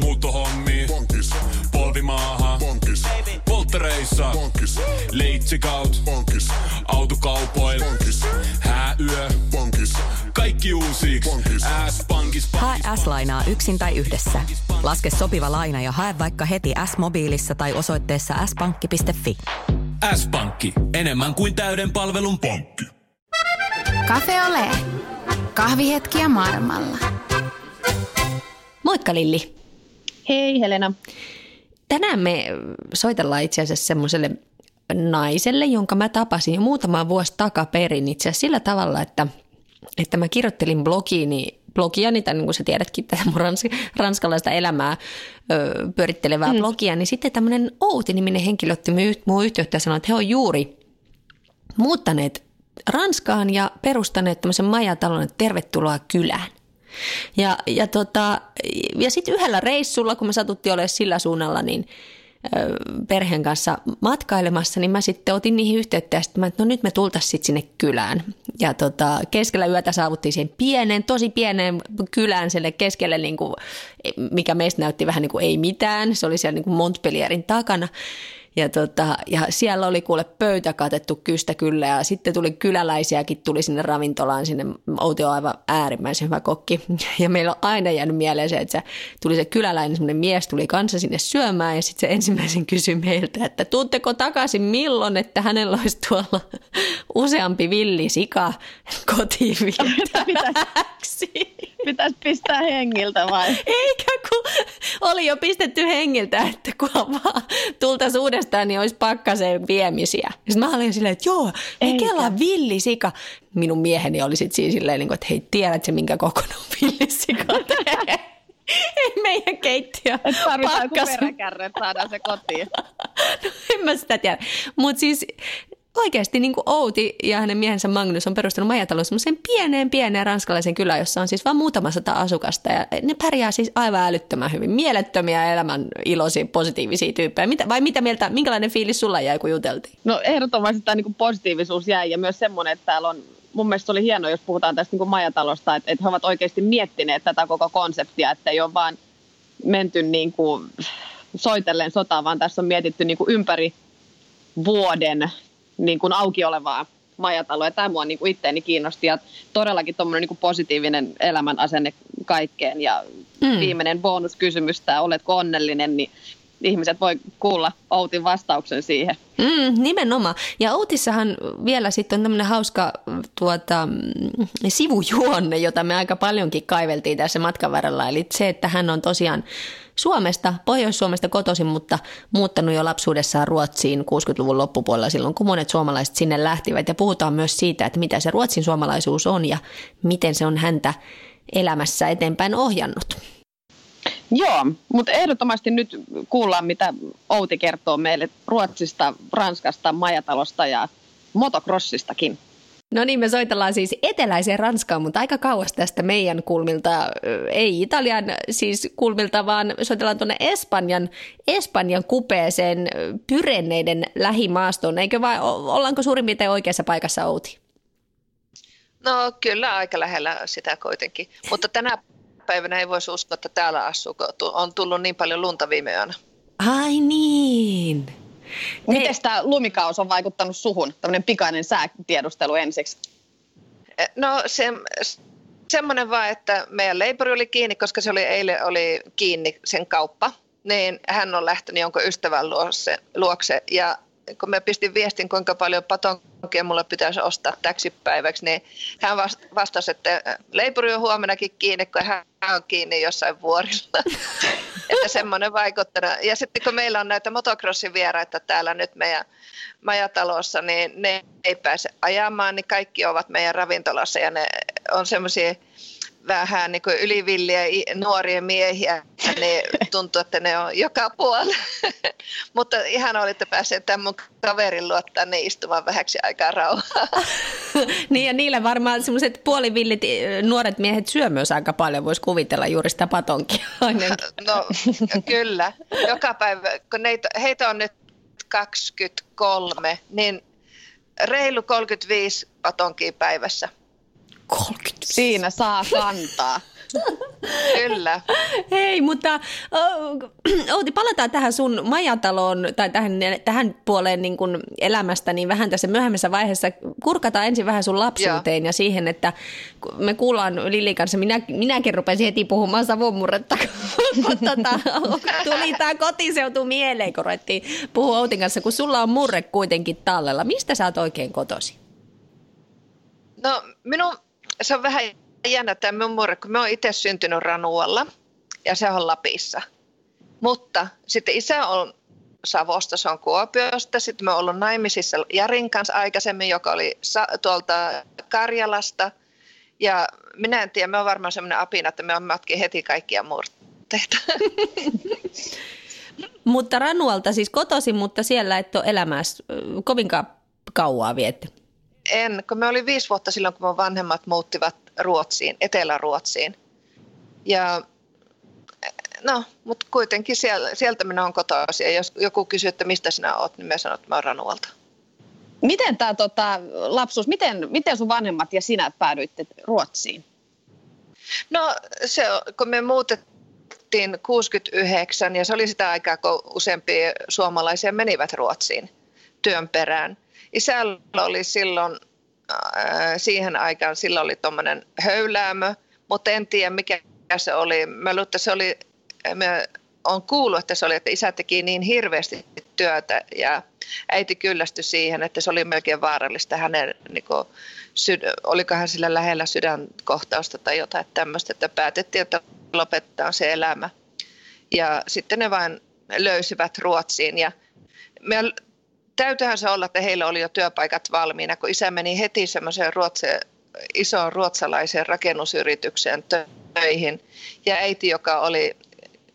Muuttohommi. Bonkis. Polvimaaha. Bonkis. Polttereissa. Bonkis. Leitsikaut. Bonkis. Autokaupoil. Bonkis. Hääyö. Bonkis. Kaikki uusi. S-pankis. Hae S-lainaa yksin tai yhdessä. Laske sopiva laina ja hae vaikka heti S-mobiilissa tai osoitteessa s-pankki.fi. S-pankki. Enemmän kuin täyden palvelun pankki. Cafe Ole. Kahvihetkiä maailmalla. Moikka Lilli. Hei Helena. Tänään me soitellaan itse asiassa semmoiselle naiselle, jonka mä tapasin jo muutama vuosi takaperin itse asiassa sillä tavalla, että, että mä kirjoittelin blogiini, blogiani, tai niin kuin sä tiedätkin, tätä mun rans, ranskalaista elämää ö, pyörittelevää mm. blogia, niin sitten tämmöinen Outi-niminen henkilö otti mun yhteyttä ja sanoi, että he on juuri muuttaneet Ranskaan ja perustaneet tämmöisen majatalon, että tervetuloa kylään. Ja, ja, tota, ja sitten yhdellä reissulla, kun me satuttiin olemaan sillä suunnalla, niin perheen kanssa matkailemassa, niin mä sitten otin niihin yhteyttä ja sitten mä, että no nyt me tultaisiin sitten sinne kylään. Ja tota, keskellä yötä saavuttiin siihen pieneen, tosi pieneen kylään sille keskelle, niin kuin, mikä meistä näytti vähän niin kuin ei mitään. Se oli siellä niin kuin Montpellierin takana. Ja, tota, ja siellä oli kuule pöytä katettu kystä kyllä ja sitten tuli kyläläisiäkin tuli sinne ravintolaan, sinne Outi on aivan äärimmäisen hyvä kokki. Ja meillä on aina jäänyt mieleen se, että se tuli se kyläläinen, semmoinen mies tuli kanssa sinne syömään ja sitten se ensimmäisen kysyi meiltä, että tuutteko takaisin milloin, että hänellä olisi tuolla useampi villi sika kotiin vietäväksi. Pitäisi pistää hengiltä vai? Eikä kun oli jo pistetty hengiltä, että kun vaan tultaisiin uudestaan, niin olisi pakkaseen viemisiä. Sitten mä olin silleen, että joo, ei kelaa villisika. Minun mieheni oli sitten siinä silleen, niin että hei, tiedätkö minkä kokonaan villisika Ei meidän keittiö. Et tarvitaan joku peräkärre, saadaan se kotiin. no en mä sitä tiedä. Mutta siis oikeasti niin kuin Outi ja hänen miehensä Magnus on perustanut majatalon semmoiseen pieneen pieneen ranskalaisen kylään, jossa on siis vain muutama sata asukasta ja ne pärjää siis aivan älyttömän hyvin. Mielettömiä elämän iloisia, positiivisia tyyppejä. Mitä, vai mitä mieltä, minkälainen fiilis sulla jäi, kun juteltiin? No ehdottomasti tämä niin positiivisuus jäi ja myös semmoinen, että täällä on mun mielestä oli hienoa, jos puhutaan tästä niin majatalosta, että, että he ovat oikeasti miettineet tätä koko konseptia, että ei ole vaan menty niin kuin soitellen sotaan, vaan tässä on mietitty niin kuin ympäri vuoden niin kuin auki olevaa majataloa. Ja tämä mua niin kuin itteeni kiinnosti ja todellakin tuommoinen niin positiivinen elämän asenne kaikkeen. Ja mm. viimeinen bonuskysymys, tämä oletko onnellinen, niin ihmiset voi kuulla Outin vastauksen siihen. Mm, nimenomaan. Ja Outissahan vielä sitten on tämmöinen hauska tuota, sivujuonne, jota me aika paljonkin kaiveltiin tässä matkan varrella. Eli se, että hän on tosiaan Suomesta, Pohjois-Suomesta kotoisin, mutta muuttanut jo lapsuudessaan Ruotsiin 60-luvun loppupuolella silloin, kun monet suomalaiset sinne lähtivät. Ja puhutaan myös siitä, että mitä se ruotsin suomalaisuus on ja miten se on häntä elämässä eteenpäin ohjannut. Joo, mutta ehdottomasti nyt kuullaan, mitä Outi kertoo meille Ruotsista, Ranskasta, majatalosta ja motocrossistakin. No niin, me soitellaan siis eteläiseen Ranskaan, mutta aika kauas tästä meidän kulmilta, ei Italian siis kulmilta, vaan soitellaan tuonne Espanjan, Espanjan kupeeseen Pyrenneiden lähimaastoon. Eikö vai, ollaanko suurin piirtein oikeassa paikassa Outi? No kyllä aika lähellä sitä kuitenkin, mutta tänä päivänä ei voisi uskoa, että täällä asuu, kun on tullut niin paljon lunta viime yönä. Ai niin. Miten tämä lumikaus on vaikuttanut suhun? Tämmöinen pikainen säätiedustelu ensiksi. E, no se, semmoinen vaan, että meidän leipuri oli kiinni, koska se oli eilen oli kiinni sen kauppa. Niin hän on lähtenyt jonkun ystävän luokse, luokse ja kun mä pistin viestin, kuinka paljon patonkia mulle pitäisi ostaa täksi päiväksi, niin hän vastasi, että leipuri on huomenakin kiinni, kun hän on kiinni jossain vuorilla. että semmoinen vaikuttanut. Ja sitten kun meillä on näitä motocrossin vieraita täällä nyt meidän majatalossa, niin ne ei pääse ajamaan, niin kaikki ovat meidän ravintolassa ja ne on semmoisia vähän niin kuin ylivilliä nuoria miehiä, niin tuntuu, että ne on joka puolella. Mutta ihan olitte päässeet tämän mun kaverin luottaa ne istumaan vähäksi aikaa rauhaa. niin ja niille varmaan semmoiset puolivillit eh, nuoret miehet syö myös aika paljon, voisi kuvitella juuri sitä patonkia. no kyllä, joka päivä, kun neitä, heitä on nyt 23, niin reilu 35 patonkia päivässä. 30. Siinä saa kantaa. Kyllä. Hei, mutta Outi, palataan tähän sun majataloon tai tähän, tähän puoleen niin kuin elämästä niin vähän tässä myöhemmässä vaiheessa. Kurkataan ensin vähän sun lapsuuteen Joo. ja siihen, että me kuullaan Lili kanssa, minä, minäkin rupesin heti puhumaan savonmurretta, kun tota, tuli tämä kotiseutu mieleen, kun ruvettiin puhua Outin kanssa, kun sulla on murre kuitenkin tallella. Mistä sä oot oikein kotosi? No minun, se on vähän jännä tämä minun murre, kun mä oon itse syntynyt Ranualla ja se on Lapissa. Mutta sitten isä on Savosta, se on Kuopiosta. Sitten mä oon ollut naimisissa Jarin kanssa aikaisemmin, joka oli tuolta Karjalasta. Ja minä en tiedä, me on varmaan semmoinen apina, että me on matki heti kaikkia murteita. mutta Ranualta siis kotosi, mutta siellä et ole elämässä kovinkaan kauaa viette. En, kun me oli viisi vuotta silloin, kun mun vanhemmat muuttivat Ruotsiin, Etelä-Ruotsiin. Ja no, mutta kuitenkin siellä, sieltä minä olen kotoisin. Ja jos joku kysyy, että mistä sinä olet, niin me sanon, että mä olen Ranualta. Miten tämä tota, lapsuus, miten, miten sun vanhemmat ja sinä päädyitte Ruotsiin? No se, kun me muutettiin 69 ja se oli sitä aikaa, kun useampia suomalaisia menivät Ruotsiin työn perään. Isällä oli silloin siihen aikaan, silloin oli tuommoinen höyläämö, mutta en tiedä mikä se oli. Mä luulen, että se oli, mä on kuullut, että se oli, että isä teki niin hirveästi työtä ja äiti kyllästyi siihen, että se oli melkein vaarallista hänen, niin kuin, syd- olikohan sillä lähellä sydänkohtausta tai jotain tämmöistä, että päätettiin, että lopettaa se elämä. Ja sitten ne vain löysivät Ruotsiin ja me täytyyhän se olla, että heillä oli jo työpaikat valmiina, kun isä meni heti semmoiseen ruotse, isoon ruotsalaiseen rakennusyritykseen töihin. Ja äiti, joka oli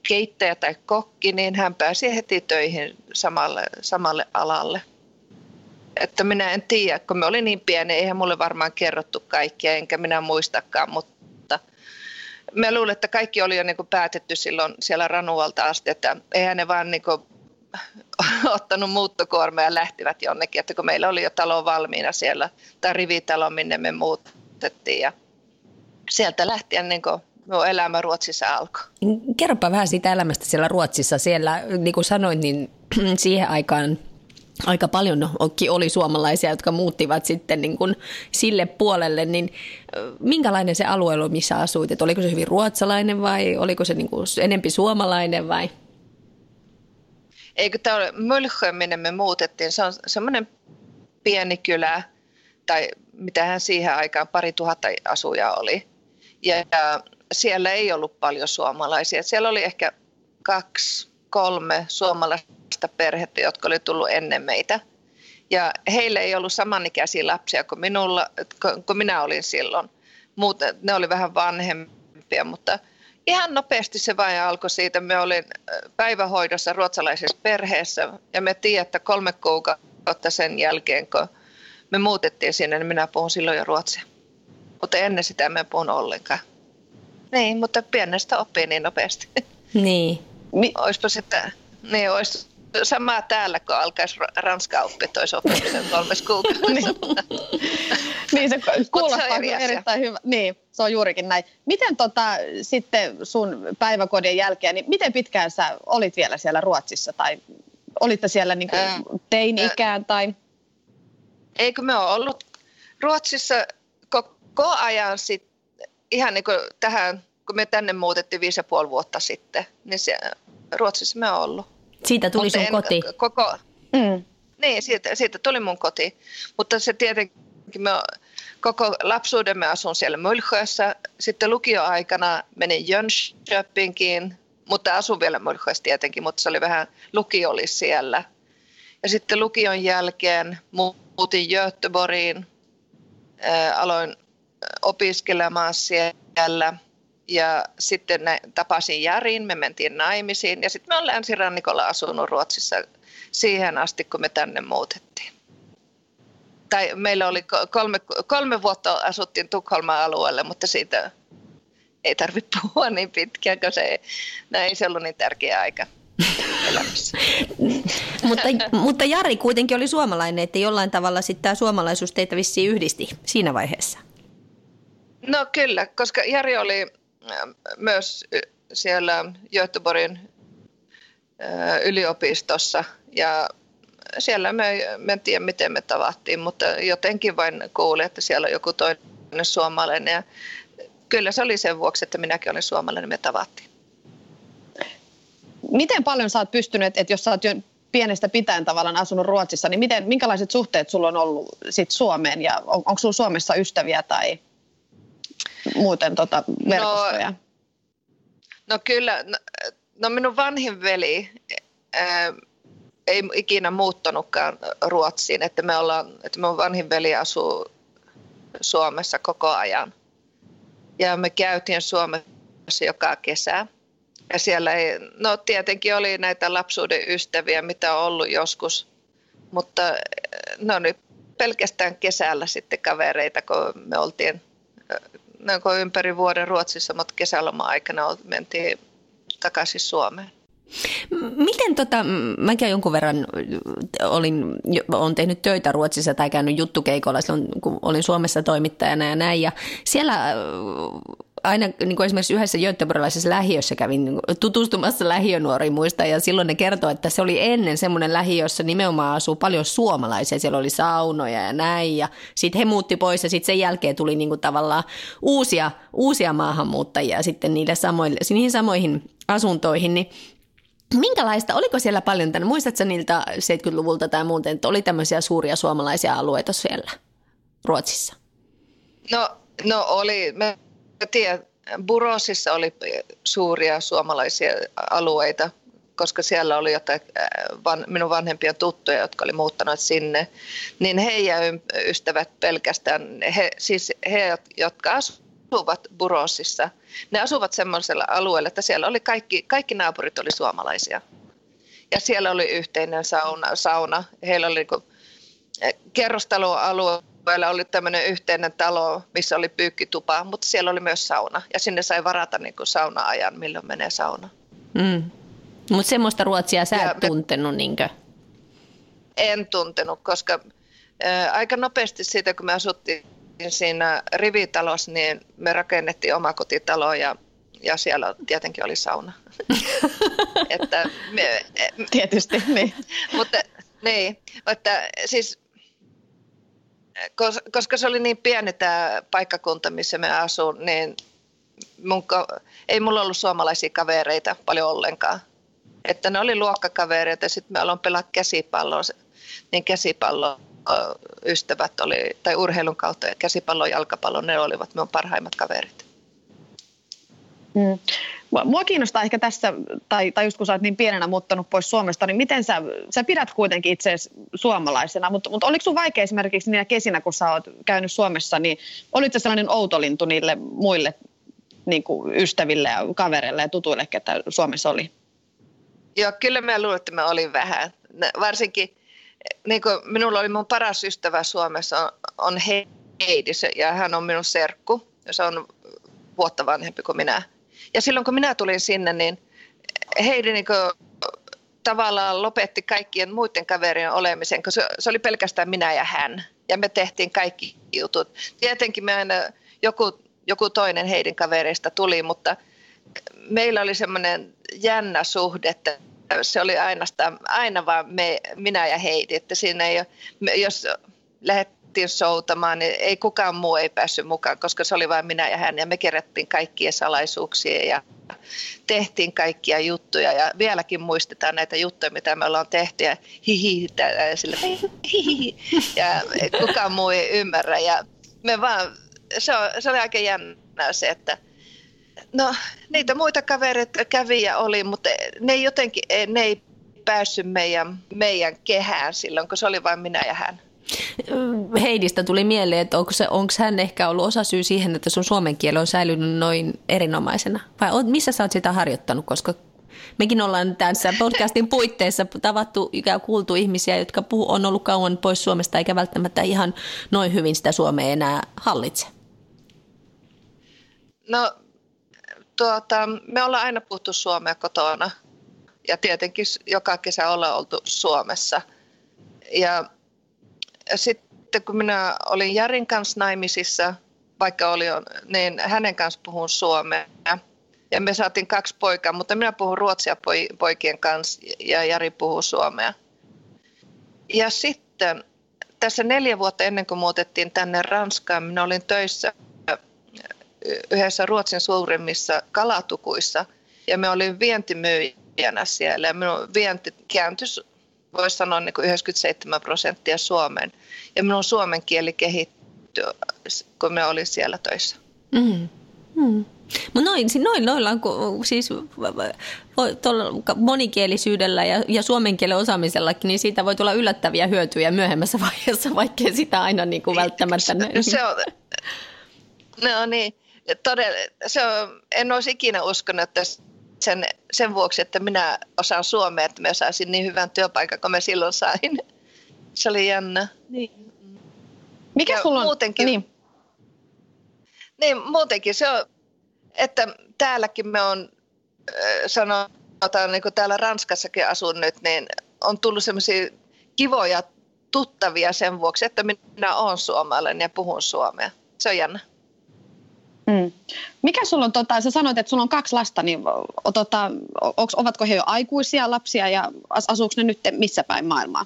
keittäjä tai kokki, niin hän pääsi heti töihin samalle, samalle alalle. Että minä en tiedä, kun me olin niin pieni, eihän mulle varmaan kerrottu kaikkia, enkä minä muistakaan, mutta mä luulen, että kaikki oli jo niin päätetty silloin siellä Ranualta asti, että eihän ne vaan niin ottanut muuttokuorma ja lähtivät jonnekin, että kun meillä oli jo talo valmiina siellä, tai rivitalo, minne me muutettiin ja sieltä lähtien niin kuin elämä Ruotsissa alkoi. Kerropa vähän siitä elämästä siellä Ruotsissa. Siellä, niin kuin sanoit, niin siihen aikaan aika paljon oli suomalaisia, jotka muuttivat sitten niin kuin sille puolelle, niin minkälainen se alue oli, missä asuit? Et oliko se hyvin ruotsalainen vai oliko se niin kuin enempi suomalainen vai? Eikö tämä ole Mölchö, minne me muutettiin, se on semmoinen pieni kylä, tai mitähän siihen aikaan pari tuhatta asuja oli. Ja, ja siellä ei ollut paljon suomalaisia. Siellä oli ehkä kaksi, kolme suomalaista perhettä, jotka oli tullut ennen meitä. Ja heillä ei ollut samanikäisiä lapsia kuin, minulla, kuin minä olin silloin. Muuten, ne oli vähän vanhempia, mutta – ihan nopeasti se vain alkoi siitä. Me olin päivähoidossa ruotsalaisessa perheessä ja me tiedät, että kolme kuukautta sen jälkeen, kun me muutettiin sinne, niin minä puhun silloin jo ruotsia. Mutta ennen sitä me puhun ollenkaan. Niin, mutta pienestä oppii niin nopeasti. Niin. Mi- Oispa sitten, niin olisi sama täällä, kun alkaisi ranska oppi, olisi oppinut sen kolmes kuukaudessa. niin. niin se kuulostaa se erittäin hyvä. Niin, se on juurikin näin. Miten tota, sitten sun päiväkodin jälkeen, niin miten pitkään sä olit vielä siellä Ruotsissa tai olitte siellä niin kuin teini-ikään tai? Eikö me ole ollut Ruotsissa koko ajan sit, ihan niin kuin tähän, kun me tänne muutettiin viisi ja puoli vuotta sitten, niin se, Ruotsissa me on ollut. Siitä tuli Mutta sun en, koti. Koko, mm. Niin, siitä, siitä tuli mun koti. Mutta se tietenkin, me koko lapsuuden asun siellä Mölchössä. Sitten lukioaikana menin Jönköpinkiin, mutta asun vielä Mölchössä tietenkin, mutta se oli vähän, lukio oli siellä. Ja sitten lukion jälkeen muutin Göteborgiin, aloin opiskelemaan siellä – ja sitten tapasin Jarin, me mentiin naimisiin ja sitten me olen länsirannikolla asunut Ruotsissa siihen asti, kun me tänne muutettiin. Tai meillä oli kolme, kolme vuotta asuttiin Tukholman alueelle, mutta siitä ei tarvitse puhua niin pitkään, koska se, no ei se ollut niin tärkeä aika elämässä. mutta, mutta Jari kuitenkin oli suomalainen, että jollain tavalla sitten tämä suomalaisuus teitä vissiin yhdisti siinä vaiheessa. No kyllä, koska Jari oli myös siellä Göteborgin yliopistossa. Ja siellä me, me en tiedä miten me tavattiin, mutta jotenkin vain kuulin, että siellä on joku toinen suomalainen. Ja kyllä se oli sen vuoksi, että minäkin olen suomalainen, me tavattiin. Miten paljon sä oot pystynyt, että jos sä oot jo pienestä pitäen tavallaan asunut Ruotsissa, niin miten, minkälaiset suhteet sulla on ollut sit Suomeen? Ja on, onko sulla Suomessa ystäviä tai muuten tota verkostoja? No, no kyllä, no, no minun vanhin veli ää, ei ikinä muuttanutkaan Ruotsiin, että me ollaan, että minun vanhin veli asuu Suomessa koko ajan. Ja me käytiin Suomessa joka kesä. Ja siellä ei, no tietenkin oli näitä lapsuuden ystäviä, mitä on ollut joskus, mutta ne oli pelkästään kesällä sitten kavereita, kun me oltiin no, ympäri vuoden Ruotsissa, mutta kesäloma-aikana mentiin takaisin Suomeen. Miten tota, mäkin jonkun verran olin, olen tehnyt töitä Ruotsissa tai käynyt juttukeikolla silloin, kun olin Suomessa toimittajana ja näin. Ja siellä aina niin kuin esimerkiksi yhdessä göteborgilaisessa lähiössä kävin niin tutustumassa lähiönuoriin muista ja silloin ne kertoi, että se oli ennen semmoinen lähiö, jossa nimenomaan asuu paljon suomalaisia. Siellä oli saunoja ja näin ja sitten he muutti pois ja sitten sen jälkeen tuli niin kuin tavallaan uusia, uusia maahanmuuttajia sitten niille samoille, niihin samoihin asuntoihin. Niin Minkälaista, oliko siellä paljon tänne, muistatko niiltä 70-luvulta tai muuten, että oli tämmöisiä suuria suomalaisia alueita siellä Ruotsissa? No, no oli, mä tiedän, Burosissa oli suuria suomalaisia alueita, koska siellä oli jotain van, minun vanhempia tuttuja, jotka oli muuttanut sinne, niin he ja ystävät pelkästään, he, siis he, jotka asuvat Burosissa, ne asuvat semmoisella alueella, että siellä oli kaikki, kaikki naapurit oli suomalaisia. Ja siellä oli yhteinen sauna. sauna. Heillä oli niin kerrostaloalueella oli tämmöinen yhteinen talo, missä oli pyykkitupa, mutta siellä oli myös sauna. Ja sinne sai varata niin kuin sauna-ajan, milloin menee sauna. Mm. Mutta semmoista Ruotsia sä et tuntenut, niinkö? En tuntenut, koska ää, aika nopeasti siitä, kun me asuttiin siinä rivitalossa, niin me rakennettiin omakotitalo ja, ja siellä tietenkin oli sauna. että me, Tietysti, niin. mutta niin, että siis koska se oli niin pieni tämä paikkakunta, missä me asun, niin mun, ei mulla ollut suomalaisia kavereita paljon ollenkaan. Että ne oli luokkakavereita ja sitten me aloin pelaa käsipalloa, niin käsipallo ystävät oli, tai urheilun kautta käsipallo ja jalkapallo, ne olivat minun parhaimmat kaverit. Mm. Mua kiinnostaa ehkä tässä, tai, tai just kun sä oot niin pienenä muuttanut pois Suomesta, niin miten sä, sä pidät kuitenkin itse suomalaisena, mutta, mutta oliko sun vaikea esimerkiksi niinä kesinä, kun sä oot käynyt Suomessa, niin olit sellainen outolintu niille muille niin kuin ystäville ja kavereille ja tutuille, ketä Suomessa oli? Joo, kyllä mä luulen, että mä olin vähän. Varsinkin niin kuin minulla oli mun paras ystävä Suomessa on, on Heidi ja hän on minun serkku. Se on vuotta vanhempi kuin minä. Ja silloin kun minä tulin sinne, niin Heidi niin tavallaan lopetti kaikkien muiden kaverien olemisen, koska se, oli pelkästään minä ja hän. Ja me tehtiin kaikki jutut. Tietenkin me aina, joku, joku toinen Heidin kavereista tuli, mutta meillä oli semmoinen jännä suhde, että se oli aina, aina vaan me, minä ja Heidi, että siinä ei jos lähdettiin soutamaan, niin ei kukaan muu ei päässyt mukaan, koska se oli vain minä ja hän ja me kerättiin kaikkia salaisuuksia ja tehtiin kaikkia juttuja. Ja vieläkin muistetaan näitä juttuja, mitä me ollaan tehty ja hihi, sillä, hihi, ja kukaan muu ei ymmärrä. Ja me vaan, se, on, se oli aika jännää se, että No niitä muita kavereita kävi ja oli, mutta ne jotenkin ne ei päässyt meidän, meidän kehään silloin, kun se oli vain minä ja hän. Heidistä tuli mieleen, että onko, se, onko hän ehkä ollut osa syy siihen, että sun suomen kieli on säilynyt noin erinomaisena? Vai on, missä sä oot sitä harjoittanut, koska mekin ollaan tässä podcastin puitteissa tavattu ja kuultu ihmisiä, jotka puhu, on ollut kauan pois Suomesta eikä välttämättä ihan noin hyvin sitä Suomea enää hallitse. No tuota, me ollaan aina puhuttu suomea kotona ja tietenkin joka kesä ollaan oltu Suomessa. Ja sitten kun minä olin Jarin kanssa naimisissa vaikka oli, niin hänen kanssa puhun suomea. Ja me saatiin kaksi poikaa, mutta minä puhun ruotsia poikien kanssa ja Jari puhuu suomea. Ja sitten tässä neljä vuotta ennen kuin muutettiin tänne Ranskaan, minä olin töissä yhdessä Ruotsin suurimmissa kalatukuissa ja me olin vientimyyjänä siellä ja minun vienti kääntyi, voisi sanoa niin kuin 97 prosenttia Suomeen ja minun suomen kieli kehittyi, kun me olin siellä töissä. Mm. Mm. Noin, noin, noilla on siis monikielisyydellä ja, ja suomen kielen osaamisellakin, niin siitä voi tulla yllättäviä hyötyjä myöhemmässä vaiheessa, vaikkei sitä aina niin kuin välttämättä... Se on, no niin, todella, se on, en olisi ikinä uskonut, että sen, sen vuoksi, että minä osaan suomea, että mä saisin niin hyvän työpaikan kuin mä silloin sain. Se oli jännä. Niin. Mikä ja sulla on? Muutenkin, niin. niin, muutenkin se on, että täälläkin me on, sanotaan niin kuin täällä Ranskassakin asun nyt, niin on tullut semmoisia kivoja tuttavia sen vuoksi, että minä olen suomalainen ja puhun suomea. Se on jännä. Mm. Mikä sulla on, tota, sä sanoit, että sulla on kaksi lasta, niin tota, onks, ovatko he jo aikuisia lapsia ja asuuko ne nyt missä päin maailmaa?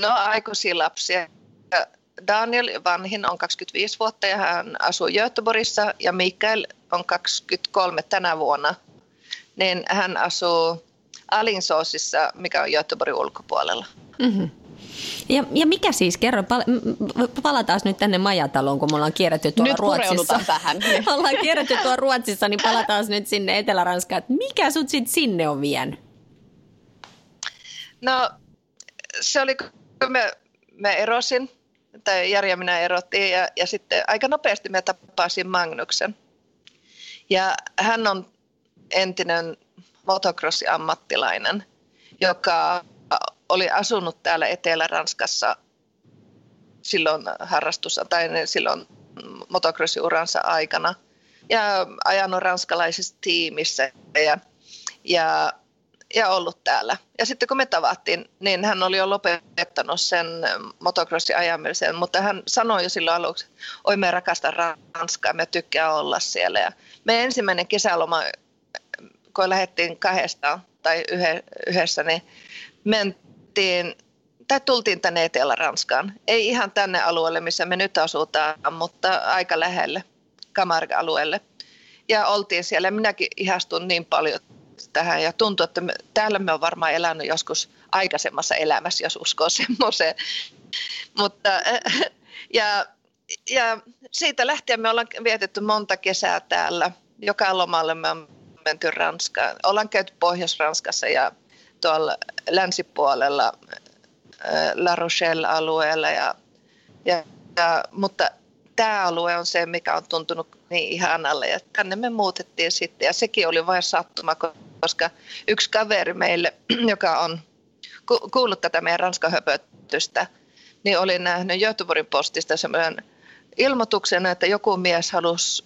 No aikuisia lapsia. Daniel vanhin on 25 vuotta ja hän asuu Göteborgissa ja Mikael on 23 tänä vuonna. Niin hän asuu Alinsoosissa, mikä on Göteborgin ulkopuolella. Mm-hmm. Ja, ja mikä siis, kerro, pal- palataan nyt tänne majataloon, kun me ollaan kierretty tuolla nyt Ruotsissa. tähän. ollaan kierretty tuolla Ruotsissa, niin palataan nyt sinne Etelä-Ranskaan. Mikä sut sitten sinne on vienyt? No, se oli, kun me, me erosin, tai Jari ja minä erottiin, ja, ja sitten aika nopeasti me tapasin Magnuksen. Ja hän on entinen motocross-ammattilainen, joka oli asunut täällä Etelä-Ranskassa silloin harrastus tai silloin motocrossiuransa aikana ja ajanut ranskalaisessa tiimissä ja, ja, ja ollut täällä. Ja sitten kun me tavattiin, niin hän oli jo lopettanut sen motocrossin ajamisen, mutta hän sanoi jo silloin aluksi, oi me rakastan Ranskaa, me tykkää olla siellä. Ja me ensimmäinen kesäloma, kun lähdettiin kahdesta tai yhdessä, niin mentiin mentiin, tai tultiin tänne Etelä-Ranskaan. Ei ihan tänne alueelle, missä me nyt asutaan, mutta aika lähelle, Camargue-alueelle. Ja oltiin siellä. Minäkin ihastun niin paljon tähän ja tuntuu, että me, täällä me on varmaan elänyt joskus aikaisemmassa elämässä, jos uskoo semmoiseen. Mutta, ja, ja siitä lähtien me ollaan vietetty monta kesää täällä. Joka lomalle me on menty Ranskaan. Ollaan käyty Pohjois-Ranskassa ja tuolla länsipuolella äh, La Rochelle-alueella. Ja, ja, ja, mutta tämä alue on se, mikä on tuntunut niin ihanalle. Ja tänne me muutettiin sitten ja sekin oli vain sattuma, koska yksi kaveri meille, joka on kuullut tätä meidän ranskahöpötystä, niin oli nähnyt Göteborgin postista semmoinen ilmoituksen, että joku mies halusi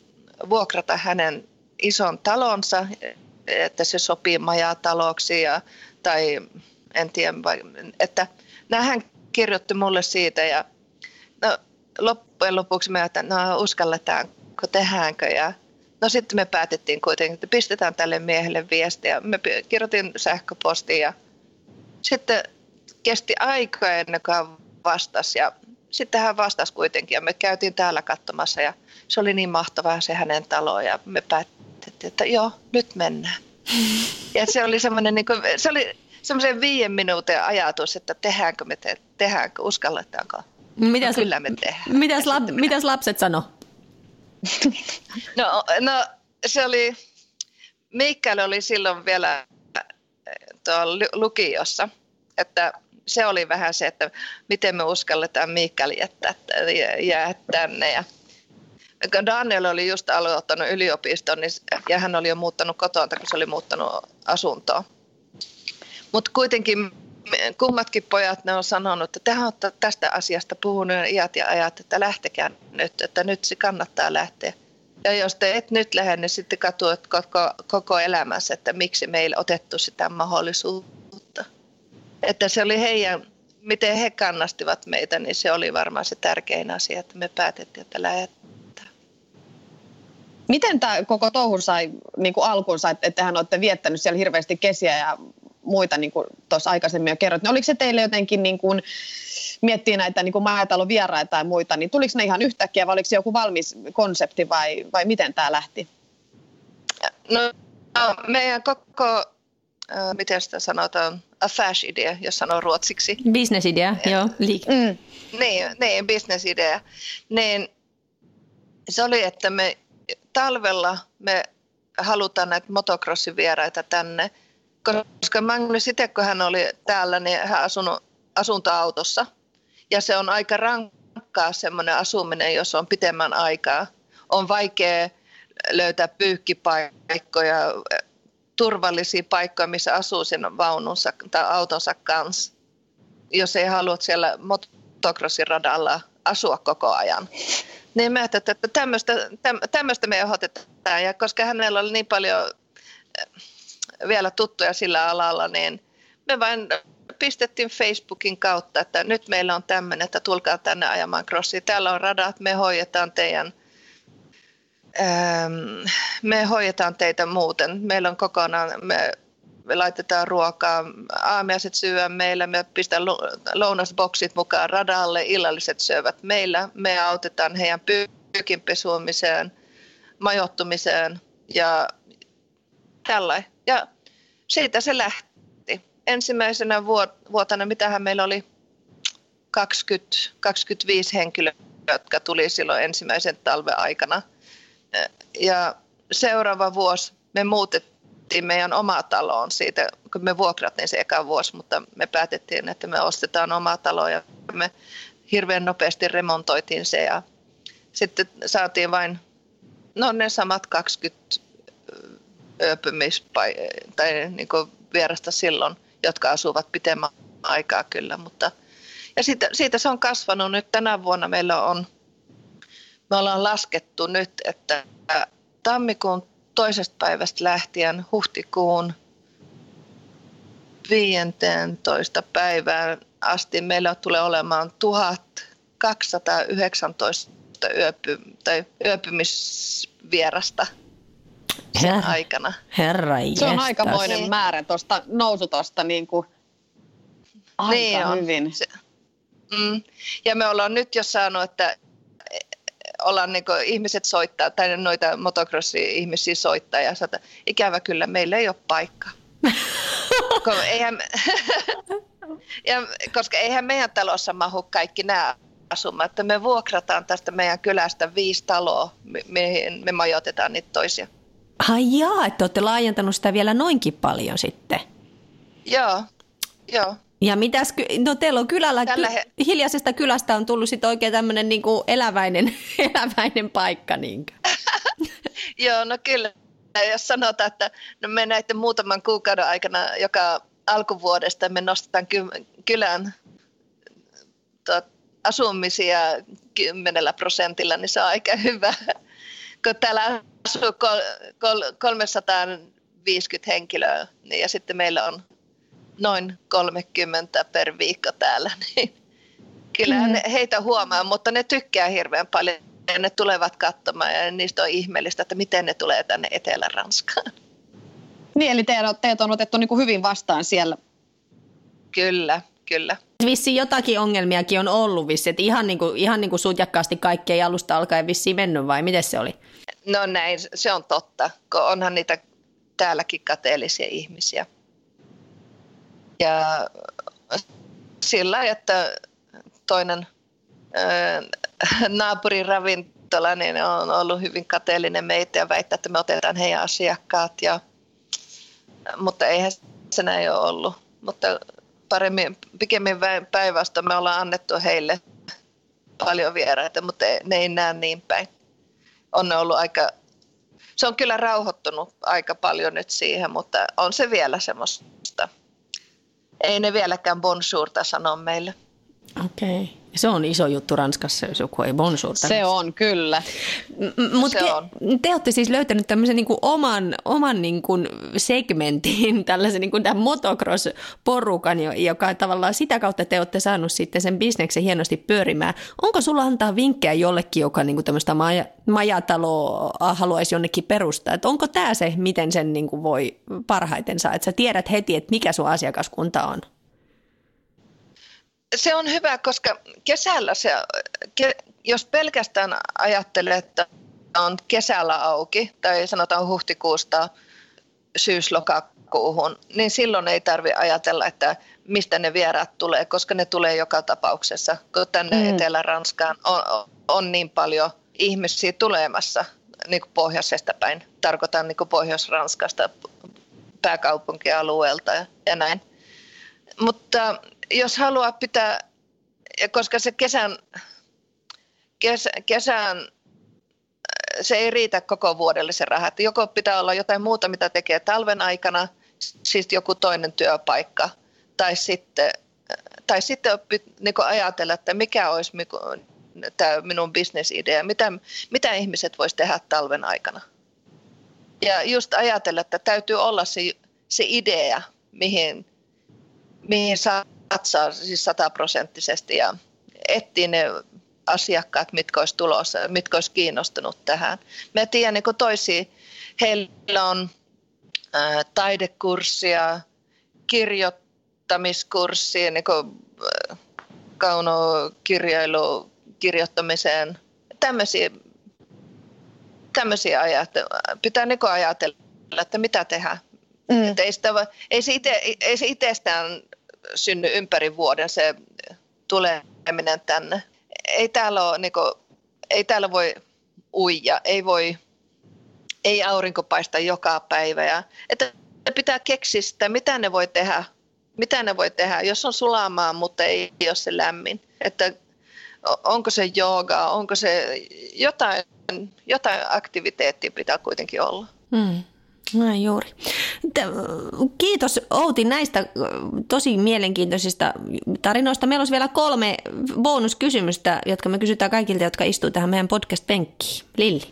vuokrata hänen ison talonsa, että se sopii majataloksi ja tai en tiedä, että hän kirjoitti mulle siitä ja no, loppujen lopuksi me että no uskalletaanko, tehdäänkö ja no sitten me päätettiin kuitenkin, että pistetään tälle miehelle viestiä. Me kirjoitin sähköpostiin ja sitten kesti aika ennen kuin vastasi ja sitten hän vastasi kuitenkin ja me käytiin täällä katsomassa ja se oli niin mahtavaa se hänen talo ja me päätettiin, että joo, nyt mennään. Ja se oli semmoinen, niin kuin, se oli semmoisen viiden minuutin ajatus, että tehdäänkö me, te, tehdäänkö, uskalletaanko. Mitäs, no, kyllä me tehdään. Mitäs, lap, mitäs lapset sano? no, no, se oli, Mikael oli silloin vielä tuolla lukiossa, että se oli vähän se, että miten me uskalletaan Mikael jättää, jää tänne. Ja Daniel oli just aloittanut yliopiston niin, ja hän oli jo muuttanut kotoa, kun se oli muuttanut asuntoon. Mutta kuitenkin kummatkin pojat ne on sanonut, että tähän on tästä asiasta puhunut iät ja ajat, että lähtekää nyt, että nyt se kannattaa lähteä. Ja jos te et nyt lähde, niin sitten katuat koko, koko elämässä, että miksi meillä otettu sitä mahdollisuutta. Että se oli heidän miten he kannastivat meitä, niin se oli varmaan se tärkein asia, että me päätettiin, että lähdetään. Miten tämä koko touhu sai niin kuin alkunsa, että tehän olette viettänyt siellä hirveästi kesiä ja muita, niin kuin tuossa aikaisemmin jo kerroit. Niin oliko se teille jotenkin niin kuin, miettiä näitä niin kuin maatalon vieraita tai muita, niin tuliko ne ihan yhtäkkiä vai oliko se joku valmis konsepti vai, vai miten tämä lähti? No, no meidän koko, äh, miten sitä sanotaan, affärsidea, jos sanoo ruotsiksi. Bisnesidea, joo. Liik- mm. Niin, niin, bisnesidea. Niin se oli, että me talvella me halutaan näitä motocrossin vieraita tänne, koska Magnus itse, kun hän oli täällä, niin hän asunut asuntoautossa. Ja se on aika rankkaa semmoinen asuminen, jos on pitemmän aikaa. On vaikea löytää pyykkipaikkoja, turvallisia paikkoja, missä asuu sen vaununsa tai autonsa kanssa, jos ei halua siellä motocrossin radalla asua koko ajan. Niin mä että tämmöistä, tämmöistä me ehdotetaan. Ja koska hänellä oli niin paljon eh, vielä tuttuja sillä alalla, niin me vain pistettiin Facebookin kautta, että nyt meillä on tämmöinen, että tulkaa tänne ajamaan crossia. Täällä on radat, me hoidetaan teidän ähm, me hoidetaan teitä muuten. Meillä on kokonaan, me, me laitetaan ruokaa, aamiaiset syö meillä, me pistän lounasboksit mukaan radalle, illalliset syövät meillä. Me autetaan heidän pyykinpesuamiseen, majoittumiseen ja tällä. Ja siitä se lähti. Ensimmäisenä vuotena, mitähän meillä oli 20, 25 henkilöä, jotka tuli silloin ensimmäisen talven aikana. Ja seuraava vuosi me muutettiin meidän omaa taloon siitä, kun me vuokrattiin se eka vuosi, mutta me päätettiin, että me ostetaan omaa taloa ja me hirveän nopeasti remontoitiin se ja sitten saatiin vain no ne samat 20 ööpymispai- tai niin vierasta silloin, jotka asuvat pitemmän aikaa kyllä, mutta ja siitä, siitä se on kasvanut nyt. Tänä vuonna meillä on me ollaan laskettu nyt, että tammikuun toisesta päivästä lähtien huhtikuun 15 päivään asti meillä tulee olemaan 1219 yöpy, tai yöpymisvierasta sen Her, aikana. Herra Se on aikamoinen niin. määrä tuosta nousu tuosta niin kuin aika niin hyvin. Se, mm, ja me ollaan nyt jo saanut, että ollaan niin ihmiset soittaa, tai noita motocrossi-ihmisiä soittaa ja sanoa, ikävä kyllä, meillä ei ole paikkaa. eihän, ja, koska eihän meidän talossa mahu kaikki nämä asumaan, että me vuokrataan tästä meidän kylästä viisi taloa, mihin me majoitetaan niitä toisia. Ai jaa, että olette laajentanut sitä vielä noinkin paljon sitten. Joo, joo. Ja mitäs, no teillä on kylällä, ky, he... hiljaisesta kylästä on tullut sitten oikein tämmöinen niin kuin eläväinen, eläväinen paikka. Niin Joo, no kyllä. Jos sanotaan, että no me näiden muutaman kuukauden aikana joka alkuvuodesta me nostetaan ky- kylän tot, asumisia kymmenellä prosentilla, niin se on aika hyvä. Kun täällä asuu kol, kol, 350 henkilöä, niin ja sitten meillä on noin 30 per viikko täällä, niin kyllähän mm. heitä huomaa, mutta ne tykkää hirveän paljon ja ne tulevat katsomaan ja niistä on ihmeellistä, että miten ne tulee tänne Etelä-Ranskaan. Niin, eli teet, teet on otettu niin kuin hyvin vastaan siellä. Kyllä, kyllä. Vissiin jotakin ongelmiakin on ollut vissi, että ihan niin kuin, ihan niin kuin sutjakkaasti kaikkea alusta alkaen vissiin mennyt vai miten se oli? No näin, se on totta, kun onhan niitä täälläkin kateellisia ihmisiä. Ja sillä, että toinen naapurin ravintola niin on ollut hyvin kateellinen meitä ja väittää, että me otetaan heidän asiakkaat. Ja, mutta eihän se näin ole ollut. Mutta paremmin, pikemmin päivästä me ollaan annettu heille paljon vieraita, mutta ne ei näe niin päin. On ollut aika, se on kyllä rauhoittunut aika paljon nyt siihen, mutta on se vielä semmoista ei ne vieläkään bonjourta sano meille. Okei. Okay. Se on iso juttu Ranskassa, jos joku ei bonjour. Se on, kyllä. Mutta Se te, on. te olette siis löytänyt tämmöisen niin oman, oman niin kuin segmentin, tällaisen niin kuin tämän motocross-porukan, jo- joka tavallaan sitä kautta te olette saanut sitten sen bisneksen hienosti pyörimään. Onko sulla antaa vinkkejä jollekin, joka niin kuin tämmöistä maja, majataloa haluaisi jonnekin perustaa? Et onko tämä se, miten sen niin kuin voi parhaiten saa? Että sä tiedät heti, että mikä sun asiakaskunta on. Se on hyvä, koska kesällä se, ke, jos pelkästään ajattelee, että on kesällä auki tai sanotaan huhtikuusta syyslokakuuhun, niin silloin ei tarvitse ajatella, että mistä ne vieraat tulee, koska ne tulee joka tapauksessa, kun tänne mm. Etelä-Ranskaan on, on, niin paljon ihmisiä tulemassa niin kuin pohjoisesta päin. Tarkoitan niin kuin Pohjois-Ranskasta, pääkaupunkialueelta ja, ja näin. Mutta jos haluaa pitää, koska se kesän, kes, kesän, se ei riitä koko vuodelle se raha. Että joko pitää olla jotain muuta, mitä tekee talven aikana, siis joku toinen työpaikka, tai sitten, tai sitten niin ajatella, että mikä olisi tämä minun bisnesidea, mitä, mitä ihmiset voisi tehdä talven aikana. Ja just ajatella, että täytyy olla se, se idea, mihin, mihin satsaa siis sataprosenttisesti ja etsiä ne asiakkaat, mitkä olisi tulossa, mitkä olisi kiinnostunut tähän. Mä tiedän niin toisia, heillä on ää, taidekurssia, kirjoittamiskurssia, niin kuin, ää, kaunokirjailu kirjoittamiseen, tämmöisiä, tämmöisiä ajatella, pitää niin ajatella, että mitä tehdä. Mm. Että ei, sitä, ei, se ite, ei se itsestään synny ympäri vuoden se tuleminen tänne. Ei täällä, ole, niin kuin, ei täällä voi uija, ei voi, ei aurinko paista joka päivä. Ja, että pitää keksiä sitä, mitä ne voi tehdä, mitä ne voi tehdä, jos on sulamaa, mutta ei ole se lämmin. Että onko se jooga, onko se jotain, jotain aktiviteettia pitää kuitenkin olla. Hmm. Näin juuri. Kiitos Outi näistä tosi mielenkiintoisista tarinoista. Meillä olisi vielä kolme bonuskysymystä, jotka me kysytään kaikilta, jotka istuu tähän meidän podcast-penkkiin. Lilli.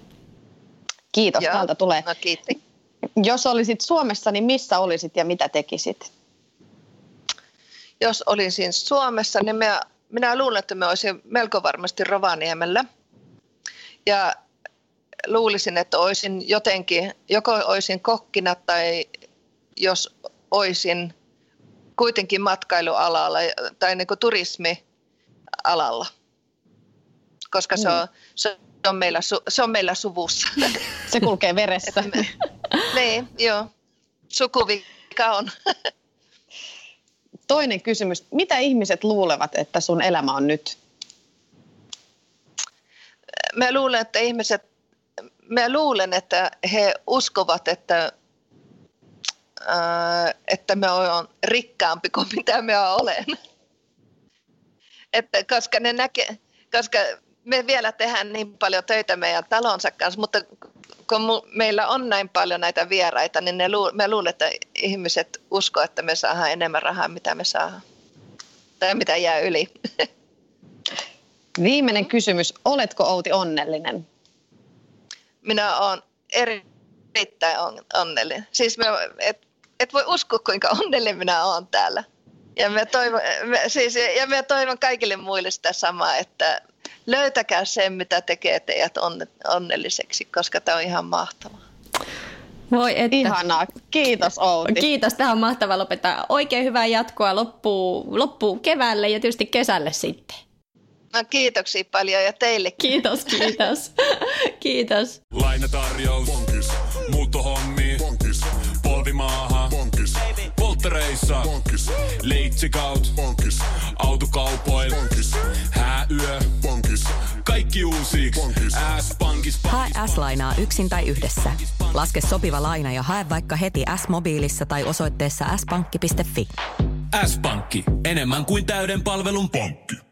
Kiitos, Joo. täältä tulee. No kiitti. Jos olisit Suomessa, niin missä olisit ja mitä tekisit? Jos olisin Suomessa, niin minä, minä luulen, että me olisin melko varmasti Rovaniemellä. Ja luulisin, että olisin jotenkin, joko olisin kokkina tai jos olisin kuitenkin matkailualalla tai niin kuin turismialalla, koska se, on, se, on meillä, se on meillä suvussa. Se kulkee veressä. niin, joo. Sukuvika on. Toinen kysymys. Mitä ihmiset luulevat, että sun elämä on nyt? Mä luulen, että ihmiset mä luulen, että he uskovat, että, ää, että me on rikkaampi kuin mitä me olen. Että koska, ne näke, koska me vielä tehdään niin paljon töitä meidän talonsa kanssa, mutta kun mu, meillä on näin paljon näitä vieraita, niin ne lu, mä luulen, että ihmiset uskoo, että me saadaan enemmän rahaa, mitä me saadaan. Tai mitä jää yli. Viimeinen kysymys. Oletko Outi onnellinen? Minä olen erittäin onnellinen. Siis mä, et, et voi uskoa, kuinka onnellinen minä olen täällä. Ja mä, toivon, mä, siis, ja mä toivon kaikille muille sitä samaa, että löytäkää sen, mitä tekee teidät onne, onnelliseksi, koska tämä on ihan mahtavaa. Voi että. Ihanaa. Kiitos Outi. Kiitos, tämä on mahtavaa lopettaa. Oikein hyvää jatkoa loppuu, loppuu keväälle ja tietysti kesälle sitten. No kiitoksia paljon ja teille. Kiitos, kiitos. kiitos. Lainatarjous. Bonkis. Muuttohommi. Bonkis. Polvimaaha. Bonkis. Polttereissa. Bonkis. Leitsikaut. Bonkis. Autokaupoil. Bonkis. Hääyö. Bonkis. Kaikki uusi. S-pankis. Hae S-lainaa yksin tai yhdessä. Laske sopiva laina ja hae vaikka heti S-mobiilissa tai osoitteessa s-pankki.fi. S-pankki. Enemmän kuin täyden palvelun pankki.